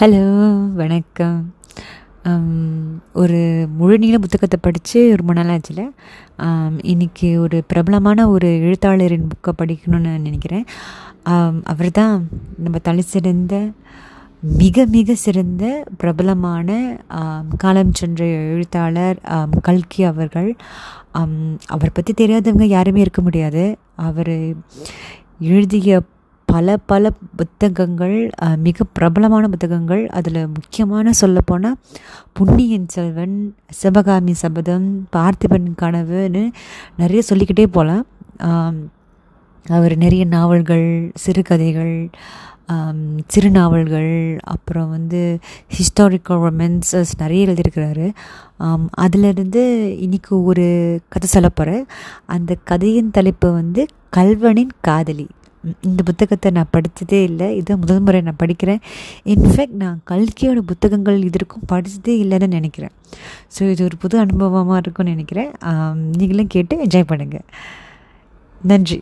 Hello வணக்கம். ஒரு முழுநீள புத்தகத்தை படித்து ரொம்ப நாள் ஆச்சுல இன்றைக்கி ஒரு பிரபலமான ஒரு எழுத்தாளரின் புக்கை படிக்கணும்னு நினைக்கிறேன். அவர் தான் நம்ம தலை சிறந்த மிக மிக சிறந்த பிரபலமான காலம் சென்ற எழுத்தாளர் கல்கி அவர்கள். அவரை அவர் பற்றி தெரியாதவங்க யாருமே இருக்க முடியாது. அவர் எழுதிய பல பல புத்தகங்கள் மிக பிரபலமான புத்தகங்கள். அதில் முக்கியமான சொல்லப்போனால் புன்னியின் செல்வன் சிவகாமி சபதம் பார்த்திபன் கனவுன்னு நிறைய சொல்லிக்கிட்டே போகலாம் அவர் நிறைய நாவல்கள் சிறுகதைகள் சிறுநாவல்கள் அப்புறம் வந்து ஹிஸ்டாரிக்கல் ரொமான்சஸ் நிறைய எழுதியிருக்கிறாரு. அதிலிருந்து இன்னைக்கு ஒரு கதை சொல்லப்போகிறேன் அந்த கதையின் தலைப்பு வந்து கல்வனின் காதலி இந்த புத்தகத்தை நான் படித்ததே இல்லை. இதுதான் முதல் முறை நான் படிக்கிறேன். இன்ஃபேக்ட் நான் கல்கியோட புத்தகங்கள் இதற்கும் படித்ததே இல்லைன்னு நினைக்கிறேன். ஸோ இது ஒரு புது அனுபவமாக இருக்கும்னு நினைக்கிறேன். நீங்களும் கேட்டு என்ஜாய் பண்ணுங்கள் நன்றி.